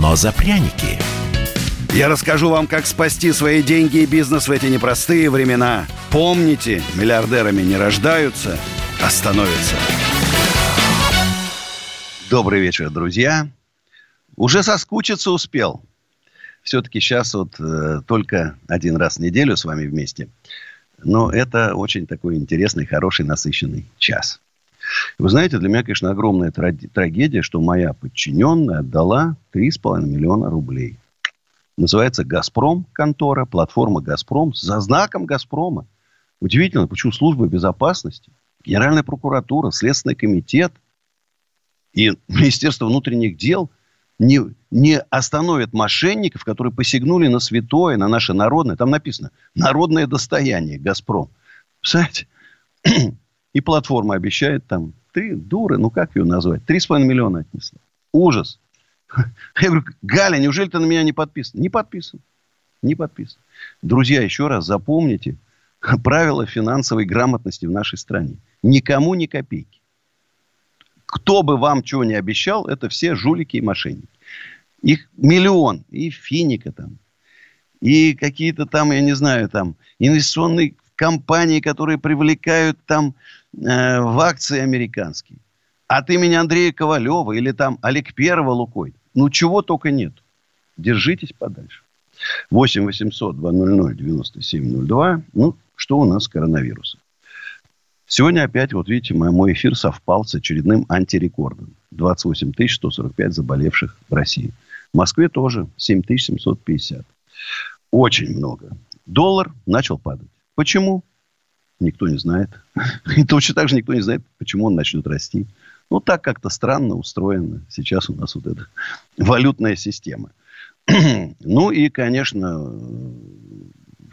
но за пряники. Я расскажу вам, как спасти свои деньги и бизнес в эти непростые времена. Помните, миллиардерами не рождаются, а становятся. Добрый вечер, друзья. Уже соскучиться успел. Все-таки сейчас вот э, только один раз в неделю с вами вместе. Но это очень такой интересный, хороший, насыщенный час. Вы знаете, для меня, конечно, огромная трагедия, что моя подчиненная отдала 3,5 миллиона рублей. Называется «Газпром» контора, платформа «Газпром» за знаком «Газпрома». Удивительно, почему служба безопасности, Генеральная прокуратура, Следственный комитет и Министерство внутренних дел не, не остановят мошенников, которые посягнули на святое, на наше народное. Там написано «Народное достояние Газпром». Представляете? И платформа обещает там три дуры, ну как ее назвать? Три с половиной миллиона отнесла. Ужас. Я говорю, Галя, неужели ты на меня не подписан? Не подписан. Не подписан. Друзья, еще раз запомните правила финансовой грамотности в нашей стране. Никому ни копейки. Кто бы вам чего не обещал, это все жулики и мошенники. Их миллион. И финика там. И какие-то там, я не знаю, там инвестиционные компании, которые привлекают там э, в акции американские. От имени Андрея Ковалева или там Олег Первого Лукой. Ну, чего только нет. Держитесь подальше. 8 800 200 9702. Ну, что у нас с коронавирусом? Сегодня опять, вот видите, мой эфир совпал с очередным антирекордом. 28 145 заболевших в России. В Москве тоже 7 750. Очень много. Доллар начал падать. Почему? Никто не знает. И точно так же никто не знает, почему он начнет расти. Ну, так как-то странно устроена сейчас у нас вот эта валютная система. ну, и, конечно,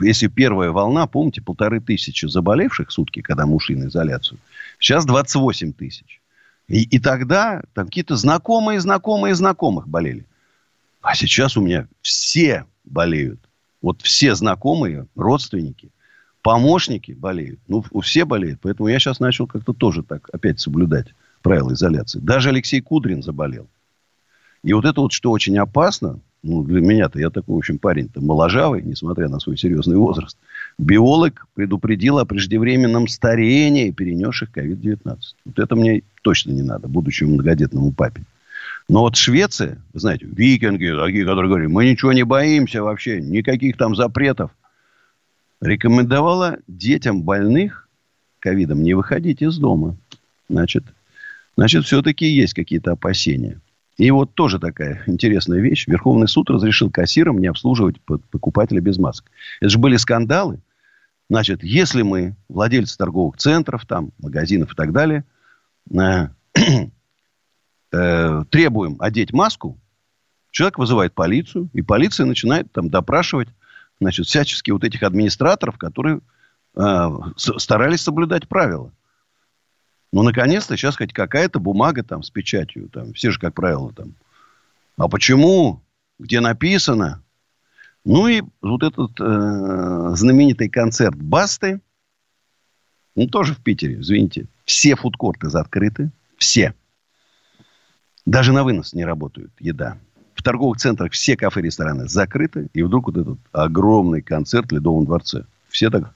если первая волна, помните, полторы тысячи заболевших в сутки, когда мы ушли на изоляцию, сейчас 28 тысяч. И, и тогда там какие-то знакомые, знакомые, знакомых болели. А сейчас у меня все болеют. Вот все знакомые, родственники – помощники болеют. Ну, все болеют. Поэтому я сейчас начал как-то тоже так опять соблюдать правила изоляции. Даже Алексей Кудрин заболел. И вот это вот, что очень опасно, ну, для меня-то, я такой, в общем, парень-то моложавый, несмотря на свой серьезный возраст. Биолог предупредил о преждевременном старении перенесших COVID-19. Вот это мне точно не надо, будущему многодетному папе. Но вот Швеция, вы знаете, викинги, такие, которые говорят, мы ничего не боимся вообще, никаких там запретов рекомендовала детям больных ковидом не выходить из дома. Значит, значит все-таки есть какие-то опасения. И вот тоже такая интересная вещь. Верховный суд разрешил кассирам не обслуживать покупателя без масок. Это же были скандалы. Значит, если мы, владельцы торговых центров, там, магазинов и так далее, э, э, требуем одеть маску, человек вызывает полицию, и полиция начинает там допрашивать значит, всячески вот этих администраторов, которые э, старались соблюдать правила. Ну, наконец-то сейчас хоть какая-то бумага там с печатью. Там, все же, как правило, там. А почему? Где написано? Ну и вот этот э, знаменитый концерт Басты, ну, тоже в Питере, извините. Все фудкорты закрыты. Все. Даже на вынос не работают еда в торговых центрах все кафе, рестораны закрыты. И вдруг вот этот огромный концерт в Ледовом дворце. Все так,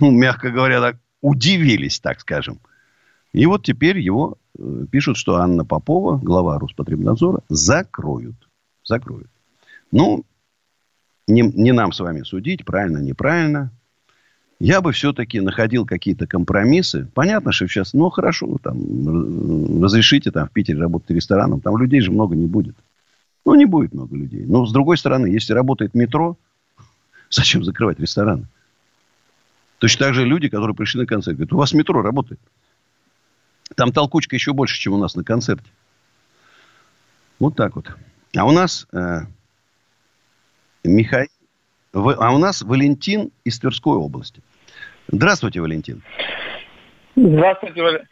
ну, мягко говоря, так удивились, так скажем. И вот теперь его э, пишут, что Анна Попова, глава Роспотребнадзора, закроют. Закроют. Ну, не, не нам с вами судить, правильно, неправильно. Я бы все-таки находил какие-то компромиссы. Понятно, что сейчас, ну, хорошо, там, разрешите там в Питере работать рестораном. Там людей же много не будет. Ну, не будет много людей. Но, с другой стороны, если работает метро, зачем закрывать рестораны? Точно так же люди, которые пришли на концерт, говорят, у вас метро работает. Там толкучка еще больше, чем у нас на концерте. Вот так вот. А у нас э, Михаил. А у нас Валентин из Тверской области. Здравствуйте, Валентин. Здравствуйте, Валентин.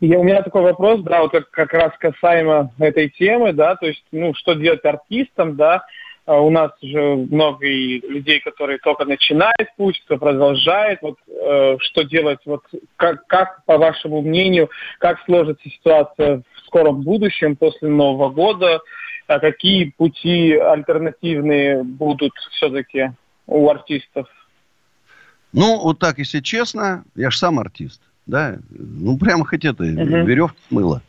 Я, у меня такой вопрос, да, вот как, как раз касаемо этой темы, да, то есть, ну, что делать артистам, да, а у нас же много людей, которые только начинают путь, кто продолжает, вот, э, что делать, вот, как, как, по вашему мнению, как сложится ситуация в скором будущем после Нового года, а какие пути альтернативные будут все-таки у артистов? Ну, вот так, если честно, я же сам артист да, ну прямо хоть это, угу. веревка смыла.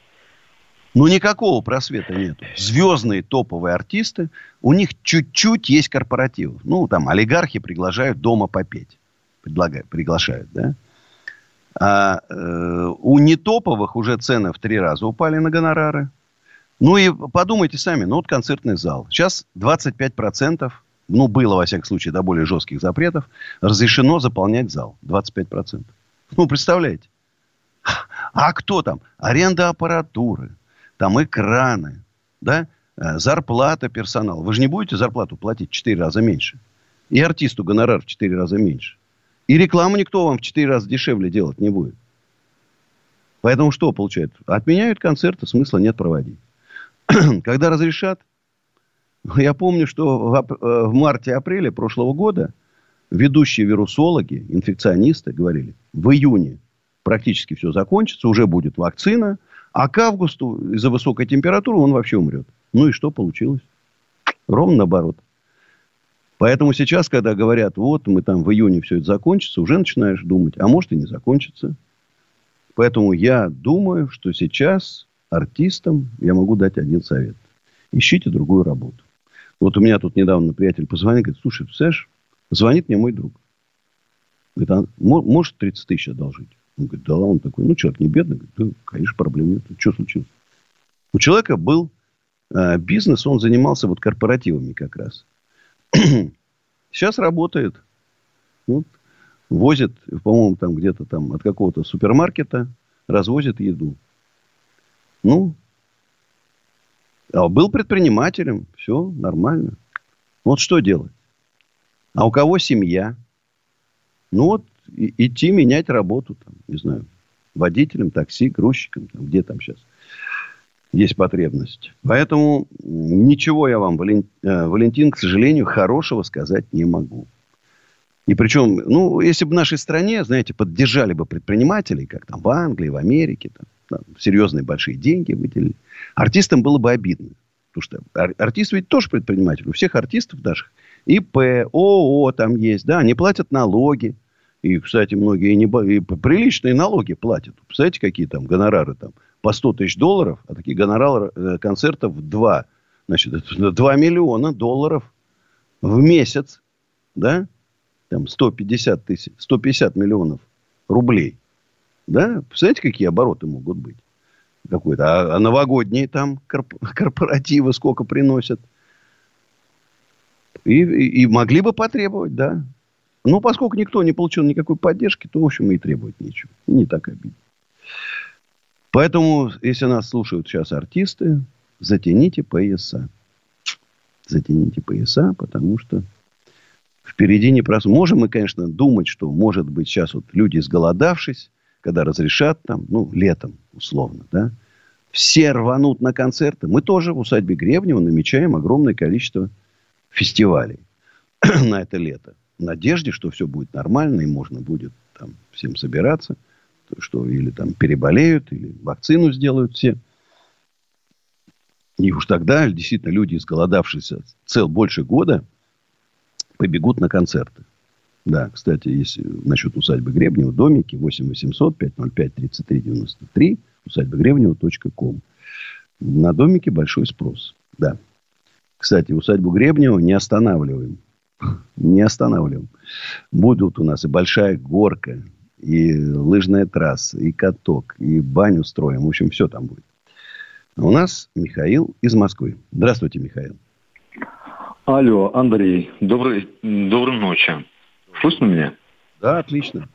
Ну, никакого просвета нет. Звездные топовые артисты, у них чуть-чуть есть корпоратив. Ну, там, олигархи приглашают дома попеть. Предлагают, приглашают, да. А э, у нетоповых уже цены в три раза упали на гонорары. Ну, и подумайте сами, ну, вот концертный зал. Сейчас 25%, ну, было, во всяком случае, до более жестких запретов, разрешено заполнять зал. 25%. Ну, представляете? А кто там? Аренда аппаратуры, там экраны, да? Э, зарплата персонала. Вы же не будете зарплату платить в 4 раза меньше. И артисту гонорар в 4 раза меньше. И рекламу никто вам в 4 раза дешевле делать не будет. Поэтому что получается? Отменяют концерты, смысла нет проводить. Когда разрешат, я помню, что в, э, в марте-апреле прошлого года ведущие вирусологи, инфекционисты говорили, в июне практически все закончится, уже будет вакцина, а к августу из-за высокой температуры он вообще умрет. Ну и что получилось? Ровно наоборот. Поэтому сейчас, когда говорят, вот мы там в июне все это закончится, уже начинаешь думать, а может и не закончится. Поэтому я думаю, что сейчас артистам я могу дать один совет. Ищите другую работу. Вот у меня тут недавно приятель позвонил, говорит, слушай, представляешь, звонит мне мой друг. Говорит, а может 30 тысяч одолжить? Он говорит, да, он такой, ну, человек не бедный. Говорит, да, конечно, проблем нет. Что случилось? У человека был э, бизнес, он занимался вот корпоративами как раз. Сейчас работает. Вот, возит, по-моему, там где-то там от какого-то супермаркета развозит еду. Ну, а был предпринимателем, все нормально. Вот что делать? А у кого семья? Ну вот идти менять работу, там, не знаю, водителем, такси, грузчиком, там, где там сейчас есть потребность. Поэтому ничего я вам, Валентин, э, Валентин, к сожалению, хорошего сказать не могу. И причем, ну, если бы в нашей стране, знаете, поддержали бы предпринимателей, как там в Англии, в Америке, там, там серьезные большие деньги выделили, артистам было бы обидно. Потому что ар- артист ведь тоже предприниматель. У всех артистов наших ИП, ООО там есть, да, они платят налоги. И, кстати, многие не, и приличные налоги платят. Представляете, какие там гонорары там? По 100 тысяч долларов, а такие гонорары э, концертов 2. Значит, это 2 миллиона долларов в месяц. Да? Там 150 тысяч, 150 миллионов рублей. Да? Представляете, какие обороты могут быть? Какой-то. А, а новогодние там корпоративы сколько приносят? И, и, и могли бы потребовать, да. Но ну, поскольку никто не получил никакой поддержки, то, в общем, и требовать нечего. Не так обидно. Поэтому, если нас слушают сейчас артисты, затяните пояса. Затяните пояса, потому что впереди не просто. Можем мы, конечно, думать, что, может быть, сейчас вот люди, сголодавшись, когда разрешат там, ну, летом, условно, да, все рванут на концерты. Мы тоже в усадьбе Гребнева намечаем огромное количество фестивалей на это лето надежде, что все будет нормально и можно будет там всем собираться, что или там переболеют, или вакцину сделают все. И уж тогда действительно люди, изголодавшиеся цел больше года, побегут на концерты. Да, кстати, если насчет усадьбы Гребнева, домики 8 800 505 33 93, усадьба Гребнева.ком. На домике большой спрос. Да. Кстати, усадьбу Гребнева не останавливаем не останавливаем. Будут у нас и большая горка, и лыжная трасса, и каток, и баню строим. В общем, все там будет. А у нас Михаил из Москвы. Здравствуйте, Михаил. Алло, Андрей. Добрый, доброй ночи. Слышно меня? Да, отлично.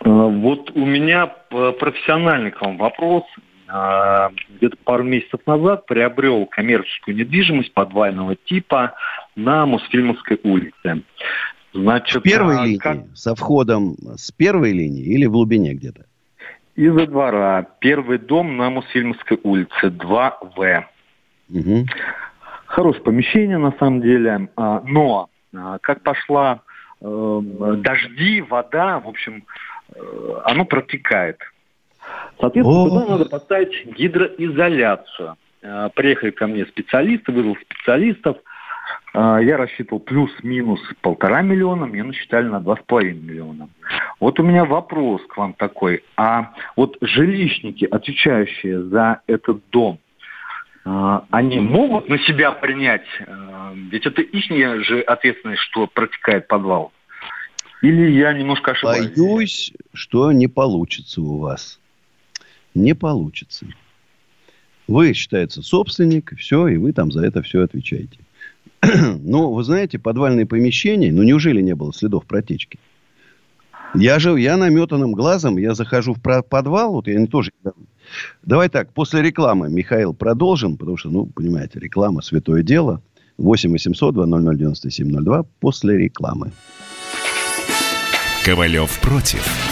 А, вот у меня профессиональный к вам вопрос. Э, где-то пару месяцев назад приобрел коммерческую недвижимость подвального типа на Мосфильмовской улице. Значит, в первой а, линии, как... со входом с первой линии или в глубине где-то? Из-за двора. Первый дом на Мосфильмовской улице, 2В. Угу. Хорошее помещение, на самом деле. А, но а, как пошла э, дожди, вода, в общем, э, оно протекает. Соответственно, туда надо поставить гидроизоляцию. Э, приехали ко мне специалисты, вызвал специалистов – а, я рассчитывал плюс-минус полтора миллиона, мне насчитали на два с половиной миллиона. Вот у меня вопрос к вам такой. А вот жилищники, отвечающие за этот дом, а, они могут на себя принять, ведь это их же ответственность, что протекает подвал. Или я немножко ошибаюсь? Боюсь, что не получится у вас. Не получится. Вы, считается, собственник, все, и вы там за это все отвечаете. Но, вы знаете, подвальные помещения, ну, неужели не было следов протечки? Я же, я наметанным глазом, я захожу в подвал, вот я тоже... Давай так, после рекламы, Михаил, продолжим, потому что, ну, понимаете, реклама святое дело. 8 800 200 9702 после рекламы. Ковалев против.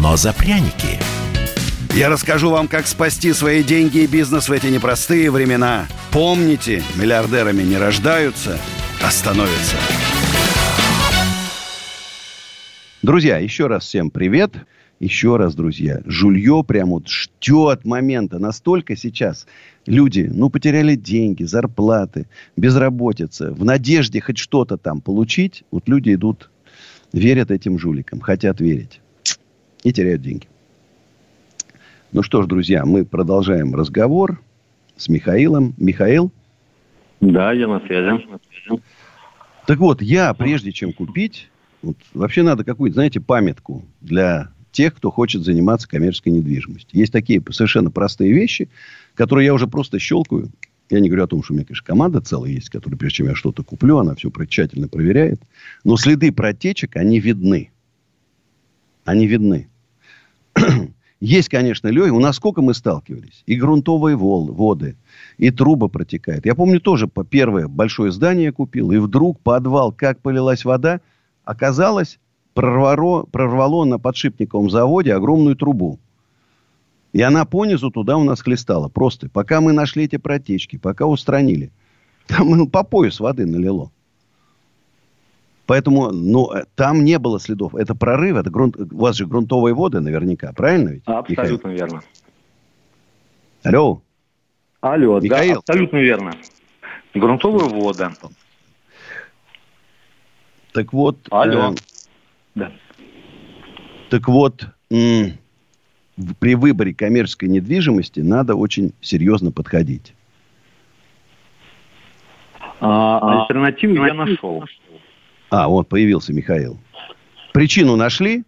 но за пряники – я расскажу вам, как спасти свои деньги и бизнес в эти непростые времена. Помните, миллиардерами не рождаются, а становятся. Друзья, еще раз всем привет. Еще раз, друзья, жулье прям вот ждет момента. Настолько сейчас люди, ну, потеряли деньги, зарплаты, безработица. В надежде хоть что-то там получить, вот люди идут, верят этим жуликам, хотят верить. И теряют деньги. Ну что ж, друзья, мы продолжаем разговор с Михаилом. Михаил? Да, я на связи. Так вот, я, прежде чем купить, вот, вообще надо какую-то, знаете, памятку для тех, кто хочет заниматься коммерческой недвижимостью. Есть такие совершенно простые вещи, которые я уже просто щелкаю. Я не говорю о том, что у меня, конечно, команда целая есть, которая, прежде чем я что-то куплю, она все тщательно проверяет. Но следы протечек, они видны. Они видны. Есть, конечно, Лёй, у нас сколько мы сталкивались? И грунтовые воды, и трубы протекают. Я помню тоже по первое большое здание купил, и вдруг подвал, как полилась вода, оказалось, прорвало, прорвало на подшипниковом заводе огромную трубу. И она понизу туда у нас хлестала. Просто пока мы нашли эти протечки, пока устранили. Там по пояс воды налило. Поэтому, ну, э, там не было следов. Это прорыв, это грунт... У вас же грунтовые воды наверняка, правильно ведь? Абсолютно Михаил? верно. Алло. Алло, Михаил. да, абсолютно верно. Грунтовые воды. Так вот... Алло. Э, да. Так вот, м- при выборе коммерческой недвижимости надо очень серьезно подходить. А, альтернативу я нашел. А, вот появился Михаил. Причину нашли?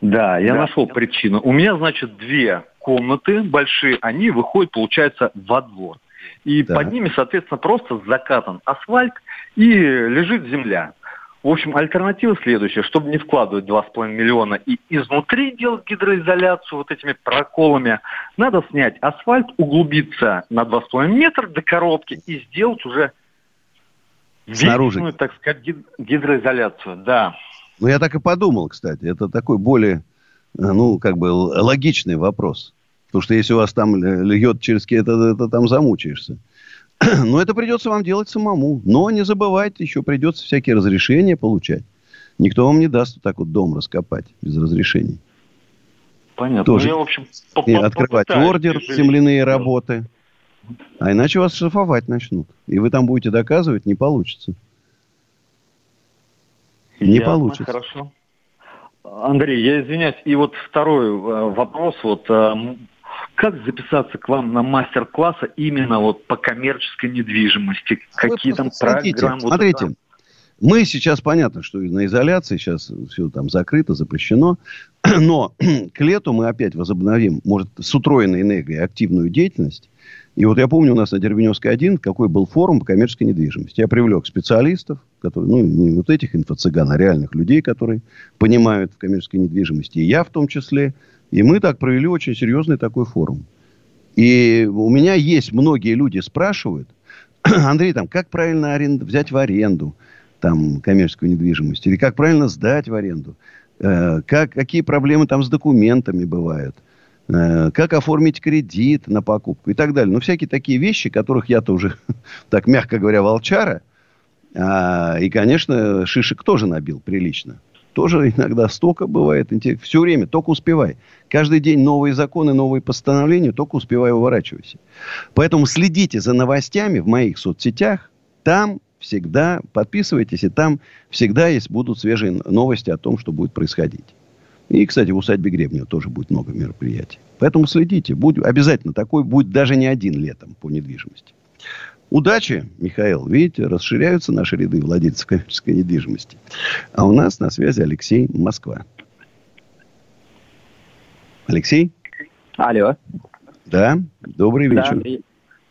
Да, я да. нашел причину. У меня, значит, две комнаты большие, они выходят, получается, во двор. И да. под ними, соответственно, просто закатан асфальт и лежит земля. В общем, альтернатива следующая. Чтобы не вкладывать 2,5 миллиона и изнутри делать гидроизоляцию вот этими проколами, надо снять асфальт, углубиться на 2,5 метра до коробки и сделать уже Снаружи. Вечную, так сказать, гидроизоляцию, да. Ну, я так и подумал, кстати. Это такой более, ну, как бы логичный вопрос. Потому что если у вас там льет через это, это там замучаешься. Но это придется вам делать самому. Но не забывайте, еще придется всякие разрешения получать. Никто вам не даст вот так вот дом раскопать без разрешений. Понятно. Тоже. Ну, я, в общем, и открывать ордер, земляные работы. А иначе вас штрафовать начнут. И вы там будете доказывать, не получится. Не Ясно, получится. Хорошо. Андрей, я извиняюсь. И вот второй э, вопрос. Вот э, как записаться к вам на мастер-классы именно вот по коммерческой недвижимости? А Какие там программы? Смотрите, вот мы сейчас, понятно, что на изоляции, сейчас все там закрыто, запрещено. Но к лету мы опять возобновим, может, с утроенной энергией активную деятельность. И вот я помню, у нас на Дербеневской 1 какой был форум по коммерческой недвижимости. Я привлек специалистов, которые, ну, не вот этих инфо-цыган, а реальных людей, которые понимают в коммерческой недвижимости. И я в том числе. И мы так провели очень серьезный такой форум. И у меня есть многие люди спрашивают, Андрей, там, как правильно аренд... взять в аренду там, коммерческую недвижимость? Или как правильно сдать в аренду? Э, как, какие проблемы там с документами бывают? Э, как оформить кредит на покупку и так далее. Ну, всякие такие вещи, которых я-то уже, так мягко говоря, волчара. А, и, конечно, шишек тоже набил прилично. Тоже иногда столько бывает. Все время, только успевай. Каждый день новые законы, новые постановления, только успевай уворачивайся. Поэтому следите за новостями в моих соцсетях. Там всегда подписывайтесь, и там всегда есть, будут свежие новости о том, что будет происходить. И, кстати, в усадьбе Гребнева тоже будет много мероприятий. Поэтому следите. Будет, обязательно такой будет даже не один летом по недвижимости. Удачи, Михаил. Видите, расширяются наши ряды владельцев коммерческой недвижимости. А у нас на связи Алексей Москва. Алексей? Алло. Да, добрый вечер. Да, Андрей,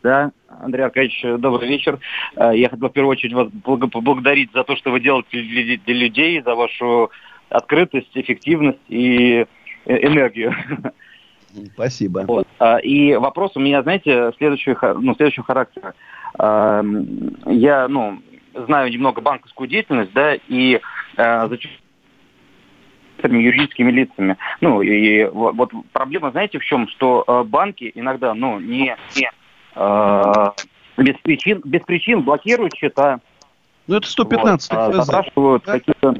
да, Андрей Аркадьевич, добрый вечер. Э, я хотел в первую очередь вас поблагодарить за то, что вы делаете для людей, за вашу открытость, эффективность и э, энергию. Спасибо. Вот. А, и вопрос у меня, знаете, следующего, ну, следующего характера. А, я, ну, знаю немного банковскую деятельность, да, и а, зачастую юридическими лицами. Ну, и вот проблема, знаете, в чем? Что банки иногда, ну, не, не без причин, без причин блокируют счета. Ну, это 115 вот, запрашивают да? какие-то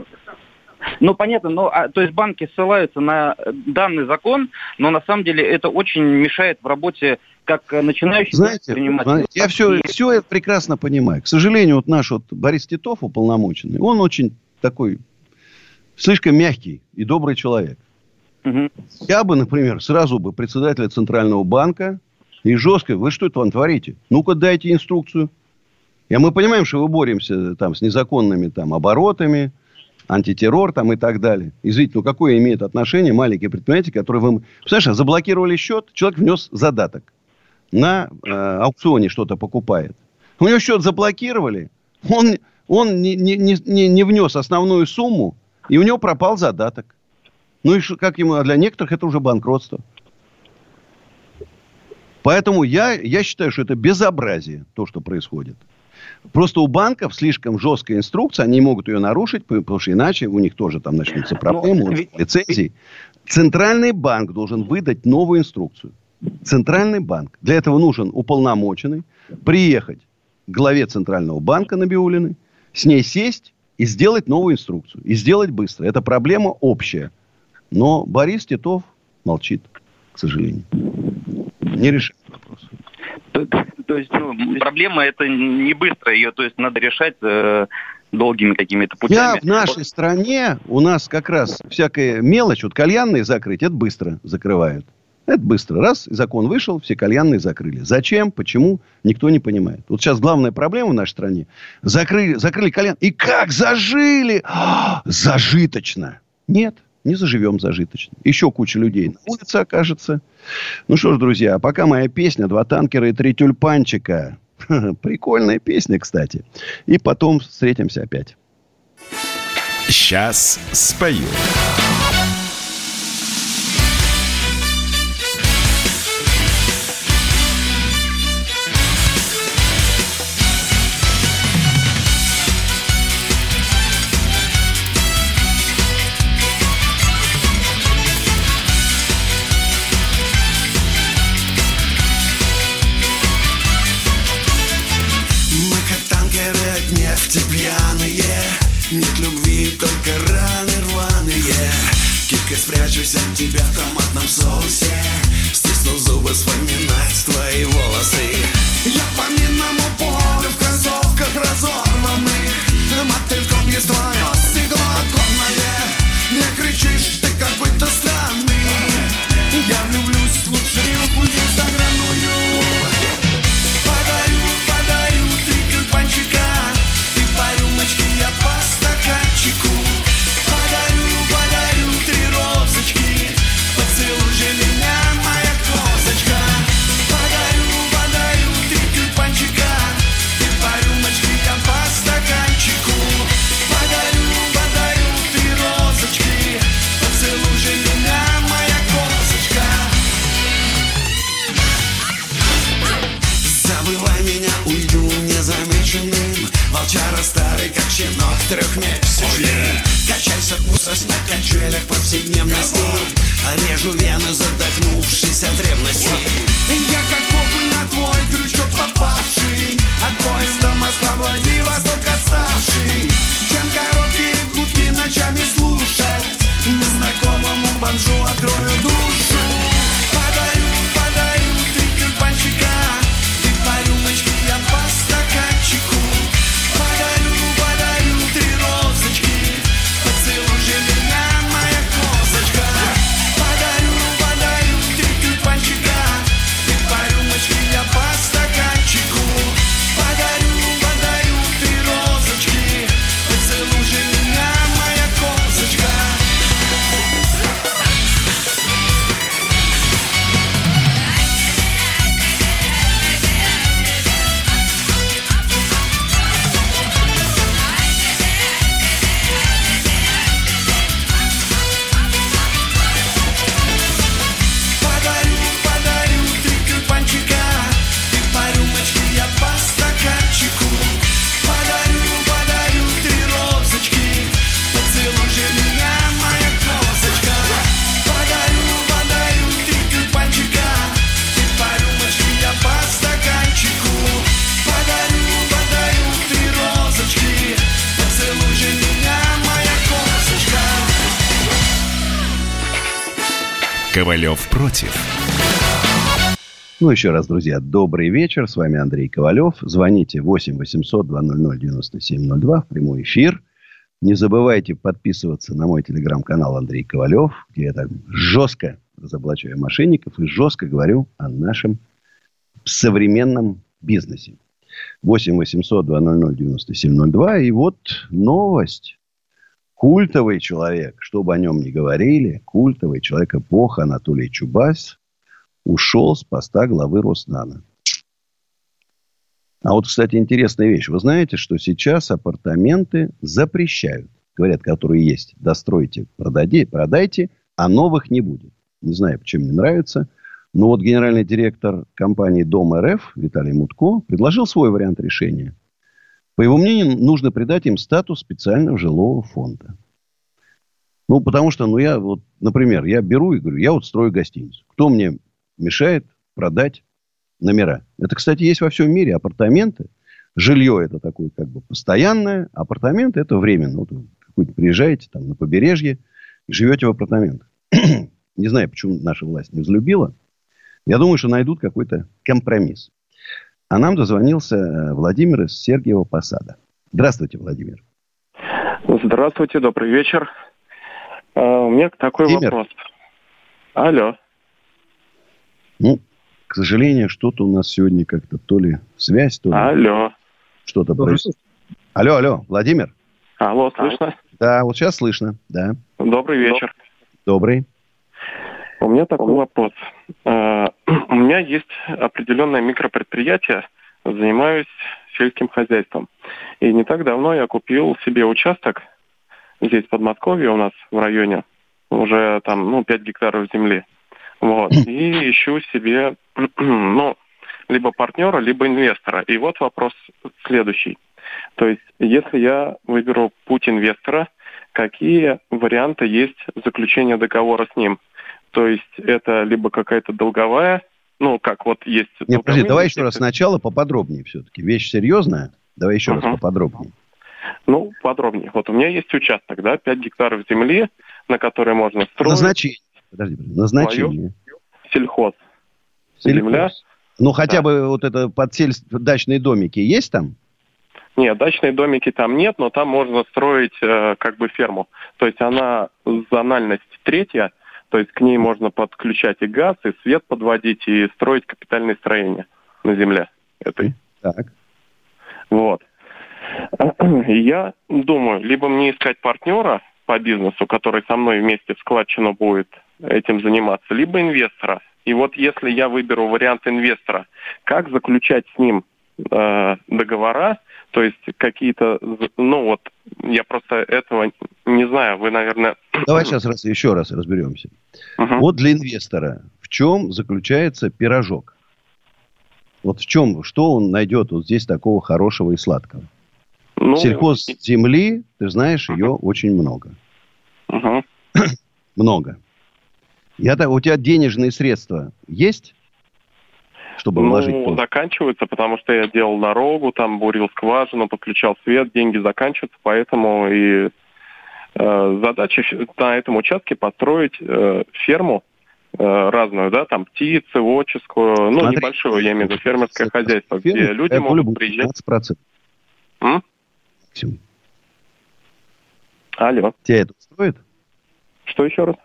ну, понятно, но а, то есть банки ссылаются на данный закон, но на самом деле это очень мешает в работе как начинающих знаете, знаете, я все, все это прекрасно понимаю. К сожалению, вот наш вот Борис Титов уполномоченный, он очень такой слишком мягкий и добрый человек. Угу. Я бы, например, сразу бы председателя Центрального банка и жестко, вы что это вам творите? Ну-ка дайте инструкцию. И мы понимаем, что вы боремся там с незаконными там оборотами, антитеррор там и так далее. Извините, ну какое имеет отношение маленькие предприятия, которые вы... Представляешь, заблокировали счет, человек внес задаток. На э, аукционе что-то покупает. У него счет заблокировали, он, он не, не, не, не внес основную сумму, и у него пропал задаток. Ну и как ему, а для некоторых это уже банкротство. Поэтому я, я считаю, что это безобразие, то, что происходит. Просто у банков слишком жесткая инструкция, они могут ее нарушить, потому что иначе у них тоже там начнутся ну, проблемы, ведь... лицензии. Центральный банк должен выдать новую инструкцию. Центральный банк. Для этого нужен уполномоченный приехать к главе Центрального банка Набиулиной, с ней сесть и сделать новую инструкцию. И сделать быстро. Это проблема общая. Но Борис Титов молчит, к сожалению. Не решает вопрос. То есть ну, проблема это не быстро, ее то есть надо решать э, долгими какими-то путями. Я в нашей вот. стране, у нас как раз всякая мелочь, вот кальянные закрыть, это быстро закрывают. Это быстро. Раз, закон вышел, все кальянные закрыли. Зачем, почему, никто не понимает. Вот сейчас главная проблема в нашей стране. Закрыли, закрыли кальян. И как зажили? А, зажиточно. Нет не заживем зажиточно. Еще куча людей на улице окажется. Ну что ж, друзья, пока моя песня «Два танкера и три тюльпанчика». Прикольная песня, кстати. И потом встретимся опять. Сейчас спою. Спрячусь от тебя в томатном соусе. Стисну зубы вспоминать твои волосы. Я по минному полю в кроссовках разорванных Мотыльком есть твое стекло оконное. Не кричишь Режу вены, задохнувшись от ревности. Я как окунь на твой крючок попавший От поезда Москва-Владивосток против. Ну, еще раз, друзья, добрый вечер. С вами Андрей Ковалев. Звоните 8 800 200 9702 в прямой эфир. Не забывайте подписываться на мой телеграм-канал Андрей Ковалев, где я там жестко разоблачаю мошенников и жестко говорю о нашем современном бизнесе. 8 800 200 9702. И вот новость. Культовый человек, что бы о нем ни говорили, культовый человек эпоха Анатолий Чубайс ушел с поста главы Роснана. А вот, кстати, интересная вещь. Вы знаете, что сейчас апартаменты запрещают. Говорят, которые есть. Достройте, продайте, продайте, а новых не будет. Не знаю, почему не нравится. Но вот генеральный директор компании Дом РФ Виталий Мутко предложил свой вариант решения. По его мнению, нужно придать им статус специального жилого фонда. Ну, потому что, ну, я вот, например, я беру и говорю, я вот строю гостиницу. Кто мне мешает продать номера? Это, кстати, есть во всем мире. Апартаменты. Жилье это такое как бы постоянное. Апартаменты это временно. Вот вы приезжаете там на побережье живете в апартаментах. Не знаю, почему наша власть не взлюбила. Я думаю, что найдут какой-то компромисс. А нам дозвонился э, Владимир из Сергиева Посада. Здравствуйте, Владимир. Здравствуйте, добрый вечер. А, У меня такой Владимир. вопрос. Алло. Ну, к сожалению, что-то у нас сегодня как-то то ли связь, то ли Алло. что-то происходит. Алло, алло, Владимир? Алло, слышно? Да, вот сейчас слышно. Да, Добрый вечер. добрый. У меня такой вопрос. А, У меня есть определенное микропредприятие, занимаюсь сельским хозяйством. И не так давно я купил себе участок здесь, в Подмосковье у нас в районе, уже там, ну, 5 гектаров земли. Вот. И ищу себе, ну, либо партнера, либо инвестора. И вот вопрос следующий. То есть, если я выберу путь инвестора, какие варианты есть заключения договора с ним? То есть, это либо какая-то долговая, ну, как вот есть... Не, подожди, давай еще раз сначала поподробнее все-таки. Вещь серьезная. Давай еще раз Ага. поподробнее. Ну, подробнее. Вот у меня есть участок, да, 5 гектаров земли, на которой можно строить Назначение. Подожди, подожди. Назначение. сельхоз. Сельхоз. Земля. Ну, хотя Да. бы вот это подсель... дачные домики есть там? Нет, дачные домики там нет, но там можно строить э, как бы ферму. То есть она зональность третья, то есть к ней можно подключать и газ, и свет подводить, и строить капитальные строения на земле этой. Так. Вот. Я думаю, либо мне искать партнера по бизнесу, который со мной вместе в складчину будет этим заниматься, либо инвестора. И вот если я выберу вариант инвестора, как заключать с ним э, договора, то есть какие-то, ну вот, я просто этого не знаю, вы, наверное... Давай сейчас раз, еще раз разберемся. Мгм. Вот для инвестора в чем заключается пирожок? Вот в чем, что он найдет вот здесь такого хорошего и сладкого? Ну, Ну, Сельхозземли, ты знаешь, ее очень много. Угу. много. Я, у тебя денежные средства есть? Чтобы ну, вложить? Ну, заканчиваются, потому что я делал дорогу, там бурил скважину, подключал свет, деньги заканчиваются, поэтому и э, задача на этом участке построить э, ферму э, разную, да, там птицы, отческую, ну, Смотри, небольшое, я имею в виду, фермерское хозяйство, фермер, где люди могут приезжать. 15%. М? Максимум. Алло. Тебя это устроит? Что еще раз?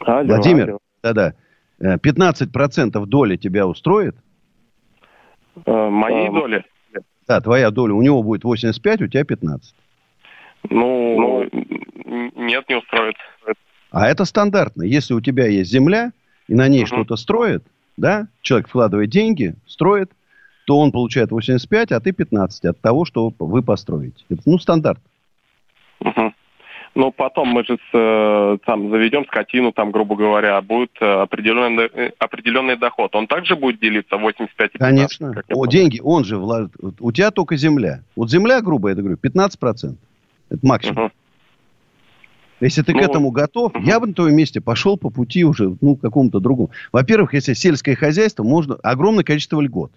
Алло, Владимир, алло. Да-да. 15% э, доли тебя устроит? Э, моей um, доли? Да, твоя доля. У него будет 85, у тебя 15. Ну, ну нет, не устроит. А это стандартно. Если у тебя есть земля, и на ней угу. что-то строит, да, человек вкладывает деньги, строит, то он получает 85, а ты 15 от того, что вы построите. Это, ну, стандарт. Угу. Ну, потом мы же э, там заведем скотину, там, грубо говоря, будет э, определенный, э, определенный доход. Он также будет делиться 85 15, Конечно. О, деньги, он же вложит. У тебя только земля. Вот земля, грубо я говорю, 15%. Это максимум. Угу. Если ты ну, к этому готов, угу. я бы на твоем месте пошел по пути уже, ну, какому-то другому. Во-первых, если сельское хозяйство, можно огромное количество льгот.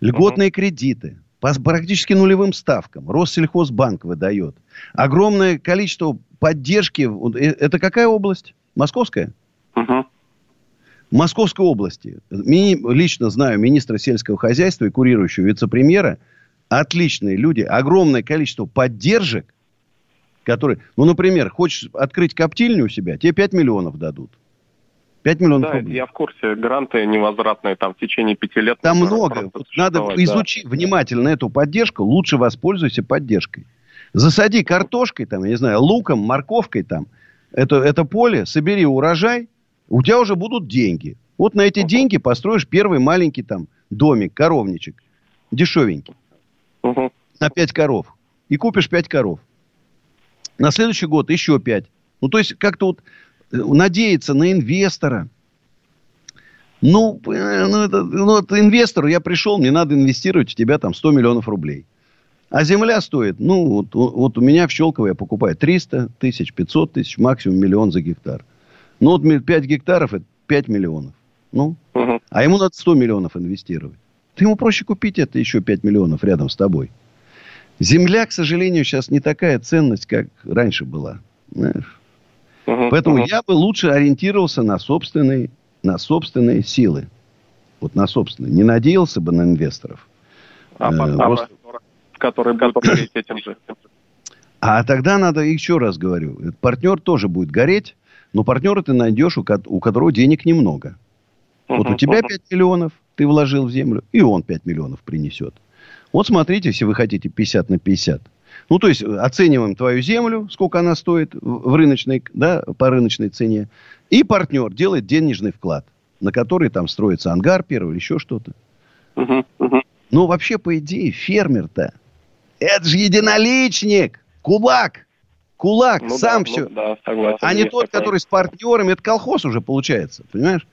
Льготные угу. кредиты по практически нулевым ставкам. Россельхозбанк выдает. Огромное количество поддержки. Э, это какая область? Московская? Угу. Московской области. Ми, лично знаю министра сельского хозяйства и курирующего вице-премьера. Отличные люди. Огромное количество поддержек, которые... Ну, например, хочешь открыть коптильню у себя, тебе 5 миллионов дадут. 5 миллионов да, рублей. я в курсе. Гранты невозвратные там в течение пяти лет. Там много. Надо изучить да. внимательно эту поддержку. Лучше воспользуйся поддержкой. Засади картошкой, там, я не знаю, луком, морковкой там. Это, это поле, собери урожай, у тебя уже будут деньги. Вот на эти uh-huh. деньги построишь первый маленький там домик, коровничек. Дешевенький. Uh-huh. На 5 коров. И купишь 5 коров. На следующий год еще 5. Ну, то есть, как-то вот надеяться на инвестора. Ну, э, ну, это, ну, вот инвестору я пришел, мне надо инвестировать в тебя там 100 миллионов рублей. А земля стоит, ну, вот, вот у меня в Щелково я покупаю 300 тысяч, 500 тысяч, максимум миллион за гектар. Ну, вот 5 гектаров это 5 миллионов. Ну, угу. а ему надо 100 миллионов инвестировать. Ты ему проще купить это еще 5 миллионов рядом с тобой. Земля, к сожалению, сейчас не такая ценность, как раньше была. Знаешь? Угу, Поэтому угу. я бы лучше ориентировался на собственные, на собственные силы. Вот на собственные. Не надеялся бы на инвесторов. А, э, а просто... который будет гореть этим же. А тогда надо, еще раз говорю, партнер тоже будет гореть, но партнера ты найдешь, у, у которого денег немного. Uh-huh, вот у тебя uh-huh. 5 миллионов ты вложил в землю, и он 5 миллионов принесет. Вот смотрите, если вы хотите 50 на 50. Ну, то есть, оцениваем твою землю, сколько она стоит в рыночной, да, по рыночной цене. И партнер делает денежный вклад, на который там строится ангар первый или еще что-то. Угу. Но вообще, по идее, фермер-то, это же единоличник, кулак. Кулак, ну, сам да, все. Ну, да, согласен. А не тот, такой. который с партнерами. Это колхоз уже получается, понимаешь?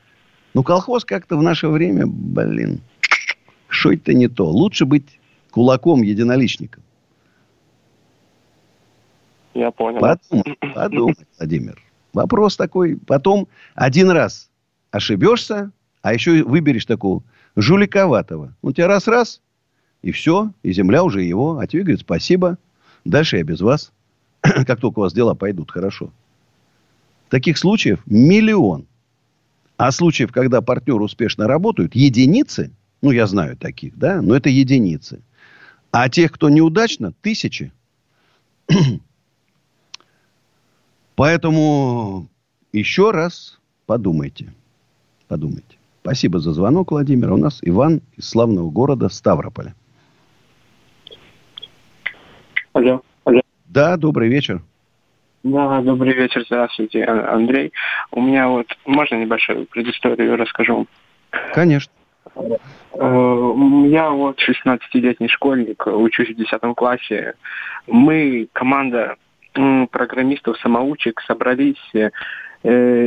Ну, колхоз как-то в наше время, блин, что это не то. Лучше быть кулаком-единоличником. Я понял. Подумай, подумай, Владимир. Вопрос такой. Потом один раз ошибешься, а еще выберешь такого жуликоватого. Он тебя раз-раз, и все, и земля уже его. А тебе говорит, спасибо, дальше я без вас. как только у вас дела пойдут хорошо. Таких случаев миллион. А случаев, когда партнеры успешно работают, единицы, ну, я знаю таких, да, но это единицы. А тех, кто неудачно, тысячи. Поэтому еще раз подумайте. Подумайте. Спасибо за звонок, Владимир. У нас Иван из славного города Ставрополя. Алло. Алло. Да, добрый вечер. Да, добрый вечер, здравствуйте, Андрей. У меня вот, можно небольшую предысторию расскажу? Конечно. Э, я вот 16-летний школьник, учусь в 10 классе. Мы, команда программистов-самоучек собрались э,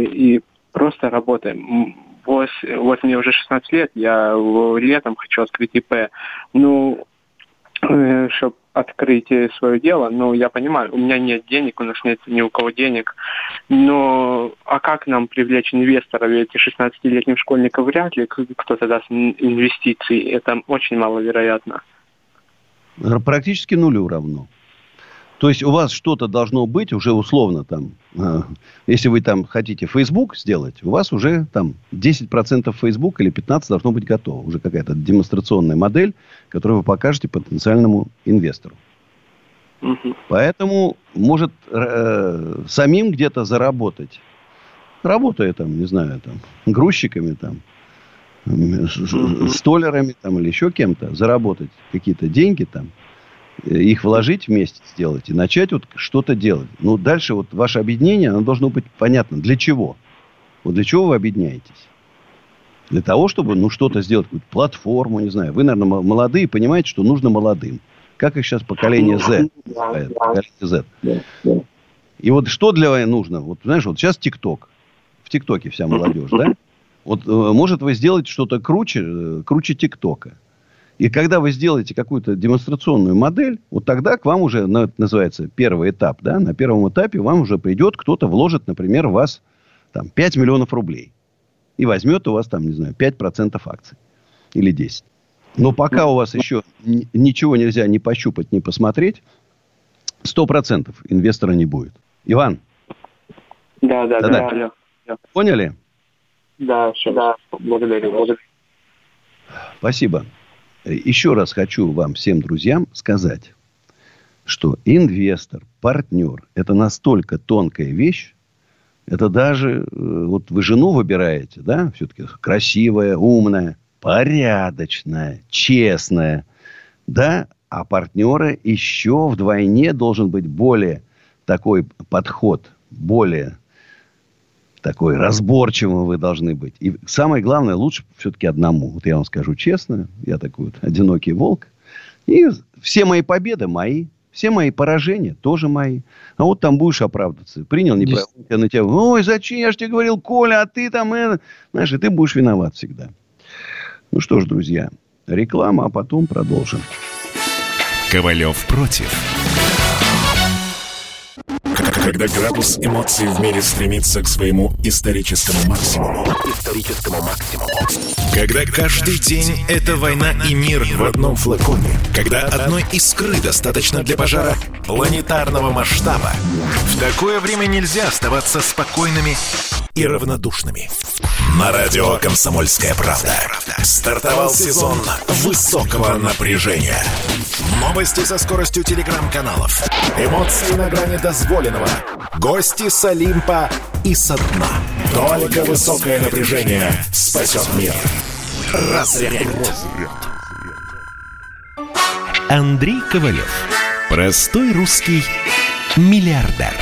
и просто работаем. вот, вот мне уже 16 лет, я летом хочу открыть ИП. Ну, э, чтобы открыть свое дело, ну, я понимаю, у меня нет денег, у нас нет ни у кого денег, но а как нам привлечь инвестора? Ведь 16-летним школьникам вряд ли кто-то даст инвестиции, это очень маловероятно. Практически нулю равно. То есть у вас что-то должно быть уже условно там, э, если вы там хотите Facebook сделать, у вас уже там 10% Facebook или 15% должно быть готово. Уже какая-то демонстрационная модель, которую вы покажете потенциальному инвестору. Угу. Поэтому может э, самим где-то заработать. Работая там, не знаю, там, грузчиками там, столерами там или еще кем-то, заработать какие-то деньги там – Э, их вложить вместе, сделать и начать вот что-то делать. Ну, дальше вот ваше объединение, оно должно быть понятно, для чего. Вот для чего вы объединяетесь? Для того, чтобы, ну, что-то сделать, какую-то платформу, не знаю. Вы, наверное, молодые, понимаете, что нужно молодым. Как их сейчас поколение Z Поколение Z. И вот что для вас нужно? Вот, знаешь, вот сейчас ТикТок. В ТикТоке вся молодежь, да? Вот, э, может, вы сделаете что-то круче, э, круче ТикТока. И когда вы сделаете какую-то демонстрационную модель, вот тогда к вам уже, ну, это называется первый этап, да, на первом этапе вам уже придет, кто-то вложит, например, в вас там 5 миллионов рублей. И возьмет у вас там, не знаю, 5% акций. Или 10. Но пока у вас еще ничего нельзя ни пощупать, ни посмотреть, 100% инвестора не будет. Иван? Да, да, да. да, да. Поняли? Да, все, да. Благодарю, благодарю. Спасибо. Еще раз хочу вам всем друзьям сказать, что инвестор, партнер – это настолько тонкая вещь, это даже, э, вот вы жену выбираете, да, все-таки красивая, умная, порядочная, честная, да, а партнера еще вдвойне должен быть более такой подход, более такой разборчивым вы должны быть. И самое главное, лучше все-таки одному. Вот я вам скажу честно, я такой вот одинокий волк. И все мои победы мои, все мои поражения тоже мои. А вот там будешь оправдываться. Принял неправильно на тебя. Ой, зачем? Я же тебе говорил, Коля, а ты там... Это... Знаешь, и ты будешь виноват всегда. Ну что ж, друзья, реклама, а потом продолжим. Ковалев против. Когда градус эмоций в мире стремится к своему историческому максимуму. Историческому максимуму. Когда каждый день это война и мир в одном флаконе. Когда одной искры достаточно для пожара планетарного масштаба. В такое время нельзя оставаться спокойными и равнодушными. На радио «Комсомольская правда» стартовал сезон высокого напряжения. Новости со скоростью телеграм-каналов. Эмоции на грани дозволенного. Гости с Олимпа и со дна. Только высокое напряжение спасет мир. Разряд. Андрей Ковалев. Простой русский миллиардер.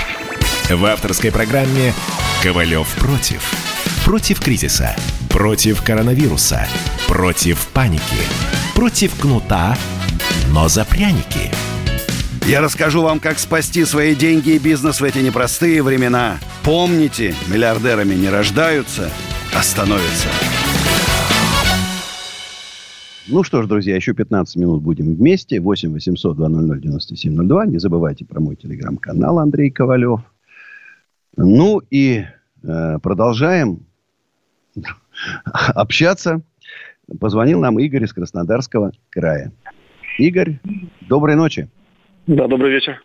В авторской программе «Ковалев против». Против кризиса. Против коронавируса. Против паники. Против кнута, но за пряники. Я расскажу вам, как спасти свои деньги и бизнес в эти непростые времена. Помните, миллиардерами не рождаются, а становятся. Ну что ж, друзья, еще 15 минут будем вместе. 8 800 200 9702. Не забывайте про мой телеграм-канал Андрей Ковалев. Ну и э, продолжаем общаться. Позвонил нам Игорь из Краснодарского края. Игорь, доброй ночи. Да, добрый вечер.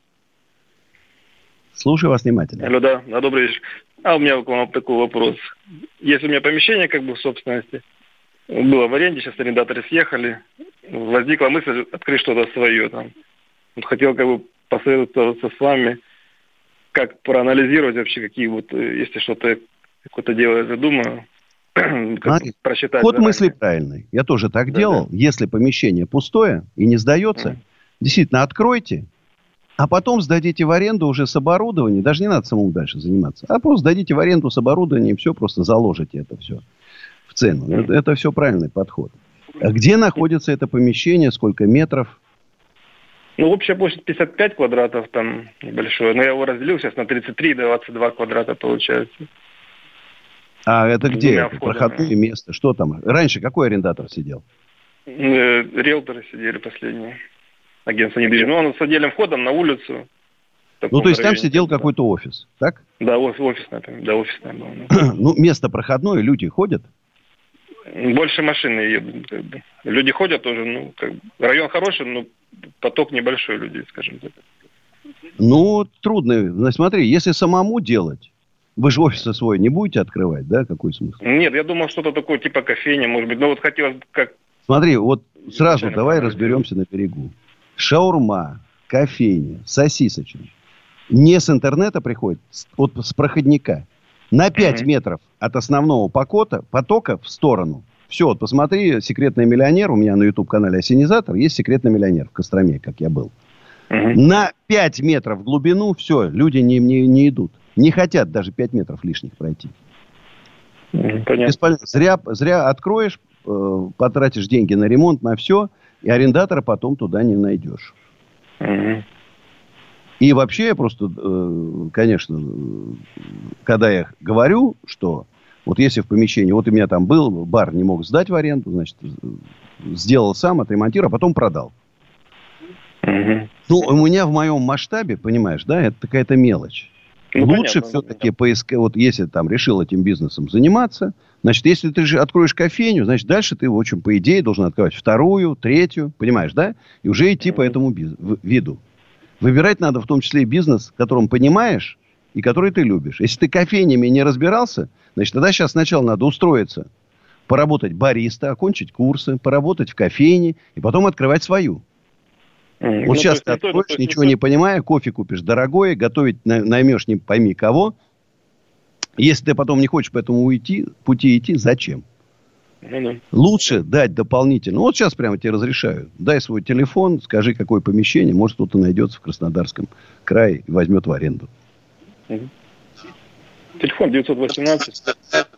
Слушаю вас внимательно. Алло, да, да, добрый вечер. А у меня к вам такой вопрос. Если у меня помещение как бы в собственности, было в аренде, сейчас арендаторы съехали, возникла мысль открыть что-то свое там. Вот хотел как бы посоветоваться с вами, как проанализировать вообще, какие вот, э, если что-то, какое-то дело я задумаю, Знаете, просчитать. Ход мысли правильный. Я тоже так да, делал. Да. Если помещение пустое и не сдается, mm. Действительно откройте, а потом сдадите в аренду уже с оборудованием. Даже не надо самому дальше заниматься. А просто сдадите в аренду с оборудованием, все, просто заложите это все в цену. Это, это все правильный подход. А где находится это помещение, сколько метров? Ну, общая площадь 55 квадратов там небольшое. Но я его разделил сейчас на 33 22 квадрата получается. А это где? Это проходное место? Что там? Раньше какой арендатор сидел? Э, риэлторы сидели последние. Агентство недвижимости. Ну, он с отдельным входом на улицу. Ну, то есть там сидел какой-то офис, так? Да, офис, например. Да, офисное было. ну, место проходное, люди ходят? Больше машины едут. Как бы. Люди ходят тоже, ну, как бы. Район хороший, но поток небольшой людей, скажем так. Ну, трудно. Ну, смотри, если самому делать, вы же офис свой не будете открывать, да? Какой смысл? Нет, я думал, что-то такое типа кофейня, может быть. Но вот хотелось как... Смотри, вот сразу давай разберемся на берегу. Шаурма, кофейня, сосисочная. Не с интернета приходит, вот с проходника. На 5 mm-hmm. метров от основного покота, потока в сторону. Все, вот посмотри, секретный миллионер, у меня на YouTube-канале Осенизатор, есть секретный миллионер в Костроме, как я был. Mm-hmm. На 5 метров в глубину, все, люди не, не, не идут. Не хотят даже 5 метров лишних пройти. Понятно. Зря, зря откроешь, э, потратишь деньги на ремонт, на все, и арендатора потом туда не найдешь. Угу. И вообще я просто, э, конечно, когда я говорю, что вот если в помещении, вот у меня там был, бар не мог сдать в аренду, значит, сделал сам, отремонтировал, а потом продал. Угу. Ну, у меня в моем масштабе, понимаешь, да, это какая-то мелочь. Ну, Лучше все-таки поискать, вот если там решил этим бизнесом заниматься, значит, если ты же откроешь кофейню, значит, дальше ты, в общем, по идее, должен открывать вторую, третью, понимаешь, да? И уже идти mm-hmm. по этому биз- виду. Выбирать надо в том числе и бизнес, которым понимаешь и который ты любишь. Если ты кофейнями не разбирался, значит, тогда сейчас сначала надо устроиться, поработать бариста, окончить курсы, поработать в кофейне и потом открывать свою. Mm. Вот ну, сейчас ты откроешь, то, ничего не, не понимая, кофе купишь дорогое, готовить наймешь не пойми кого. Если ты потом не хочешь по этому уйти, пути идти, зачем? Ну, да. Лучше дать дополнительно. Вот сейчас прямо тебе разрешаю. Дай свой телефон, скажи, какое помещение. Может, кто-то найдется в Краснодарском крае и возьмет в аренду. Угу. Телефон 918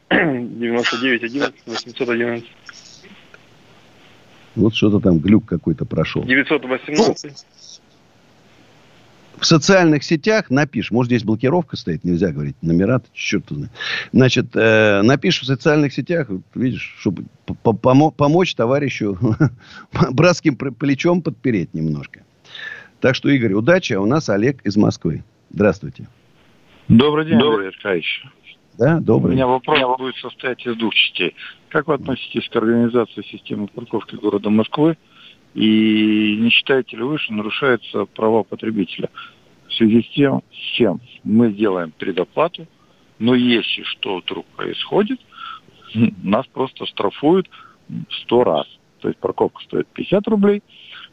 99 11 811. Вот что-то там глюк какой-то прошел. 918. В социальных сетях напишешь, может, здесь блокировка стоит, нельзя говорить номера, черт знает. Значит, э, напишешь в социальных сетях, видишь, чтобы помочь товарищу братским плечом подпереть немножко. Так что, Игорь, удачи. А у нас Олег из Москвы. Здравствуйте. Добрый день, Добрый. Андрей Аркадьевич. Да, добрый. У меня вопрос будет состоять из двух частей. Как вы относитесь к организации системы парковки города Москвы? И не считаете ли вы, что нарушаются права потребителя? В связи с тем, с чем мы делаем предоплату, но если что вдруг происходит, нас просто штрафуют сто раз. То есть парковка стоит 50 рублей,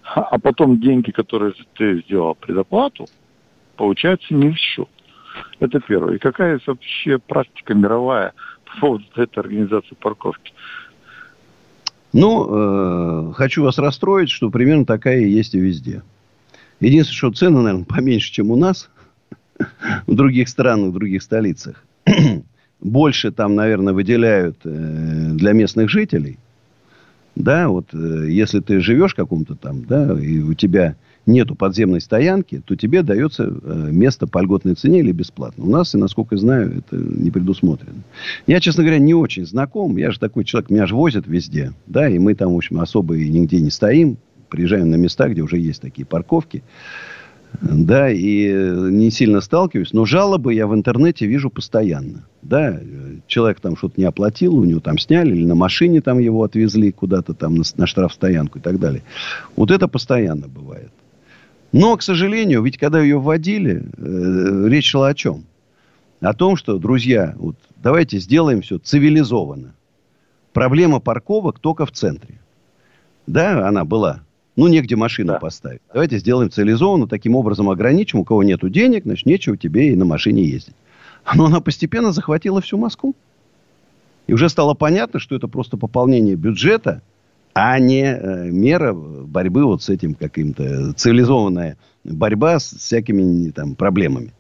а потом деньги, которые ты сделал предоплату, получается не в счет. Это первое. И какая вообще практика мировая по поводу этой организации парковки? Ну, э, хочу вас расстроить, что примерно такая и есть и везде. Единственное, что цены, наверное, поменьше, чем у нас, в других странах, в других столицах. Больше там, наверное, выделяют э, для местных жителей. Да, вот э, если ты живешь в каком-то там, да, и у тебя нету подземной стоянки, то тебе дается э, место по льготной цене или бесплатно. У нас, и насколько я знаю, это не предусмотрено. Я, честно говоря, не очень знаком. Я же такой человек, меня же возят везде. Да, и мы там, в общем, особо и нигде не стоим. Приезжаем на места, где уже есть такие парковки. Да, и не сильно сталкиваюсь. Но жалобы я в интернете вижу постоянно. Да, человек там что-то не оплатил, у него там сняли, или на машине там его отвезли куда-то там на, на штрафстоянку и так далее. Вот это постоянно бывает. Но, к сожалению, ведь когда ее вводили, э, речь шла о чем? О том, что, друзья, вот давайте сделаем все цивилизованно. Проблема парковок только в центре. Да, она была. Ну, негде машину да. поставить. Давайте сделаем цивилизованно, таким образом ограничим. У кого нету денег, значит, нечего тебе и на машине ездить. Но она постепенно захватила всю Москву. И уже стало понятно, что это просто пополнение бюджета – а не э, мера борьбы вот с этим каким-то цивилизованная борьба с всякими там проблемами.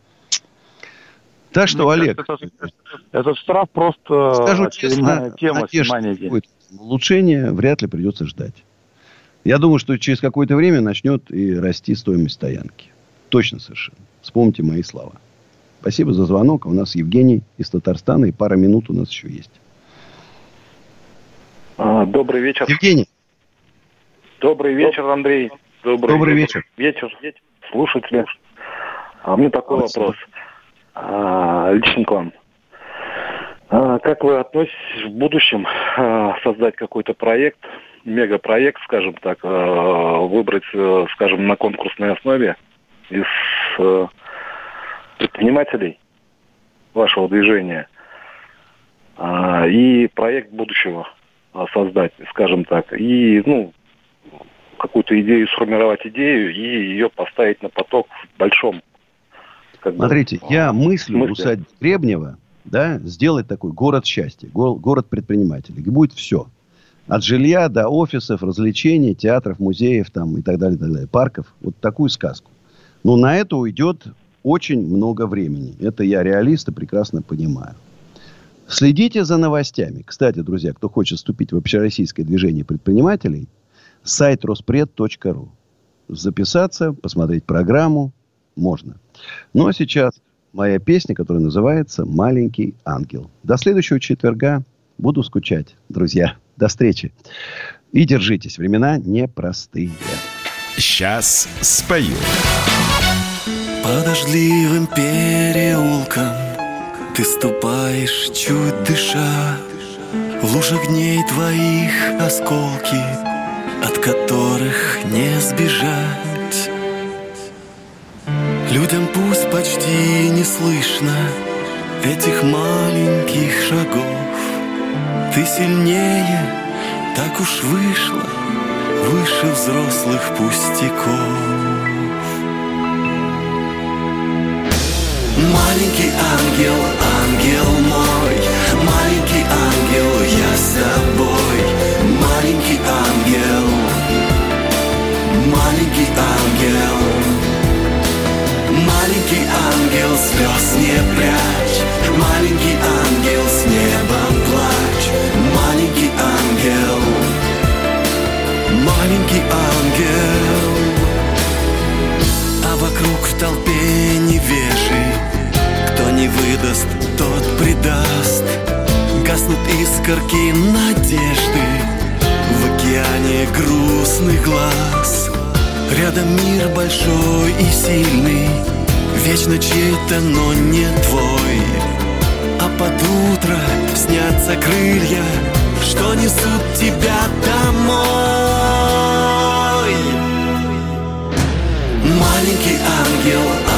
Так что, Мне Олег... Кажется, это, этот штраф просто скажу честно, тема денег. Улучшение вряд ли придется ждать. Я думаю, что через какое-то время начнет и расти стоимость стоянки. Точно совершенно. Вспомните мои слова. Спасибо за звонок. У нас Евгений из Татарстана, и пара минут у нас еще есть. А, добрый вечер. Евгений. Добрый вечер, Андрей. Добрый, добрый вечер. Вечер. Слушатели. А у меня такой Спасибо. вопрос. А, лично к вам. А, как вы относитесь в будущем а, создать какой-то проект, мегапроект, скажем так, а, выбрать, а, скажем, на конкурсной основе из а, предпринимателей вашего движения а, и проект будущего создать, скажем так, и, ну, какую-то идею, сформировать идею и ее поставить на поток в большом. Как Смотрите, бы, я мыслю мысли. усадьбы Гребнева, да, сделать такой город счастья, город предпринимателей. И будет все. От жилья до офисов, развлечений, театров, музеев там, и так далее, так далее, парков. Вот такую сказку. Но на это уйдет очень много времени. Это я реалист и прекрасно понимаю. Следите за новостями. Кстати, друзья, кто хочет вступить в общероссийское движение предпринимателей, сайт роспред.ру. Записаться, посмотреть программу можно. Ну, а сейчас моя песня, которая называется «Маленький ангел». До следующего четверга. Буду скучать, друзья. До встречи. И держитесь. Времена непростые. Сейчас спою. По дождливым переулкам Ты ступаешь, чуть дыша В лужах дней твоих осколки От которых не сбежать. Людям пусть почти не слышно Этих маленьких шагов. Ты сильнее, так уж вышло Выше взрослых пустяков Маленький ангел, ангел мой. Маленький ангел, я с тобой. Маленький ангел. Маленький ангел. Маленький ангел, слез не прячь. Маленький ангел, с небом плачь. Маленький ангел. Маленький ангел. А вокруг в толпе невежий не выдаст, тот предаст. Гаснут искорки надежды В океане грустных глаз. Рядом мир большой и сильный Вечно чей-то, но не твой. А под утро снятся крылья Что несут тебя домой. Маленький ангел,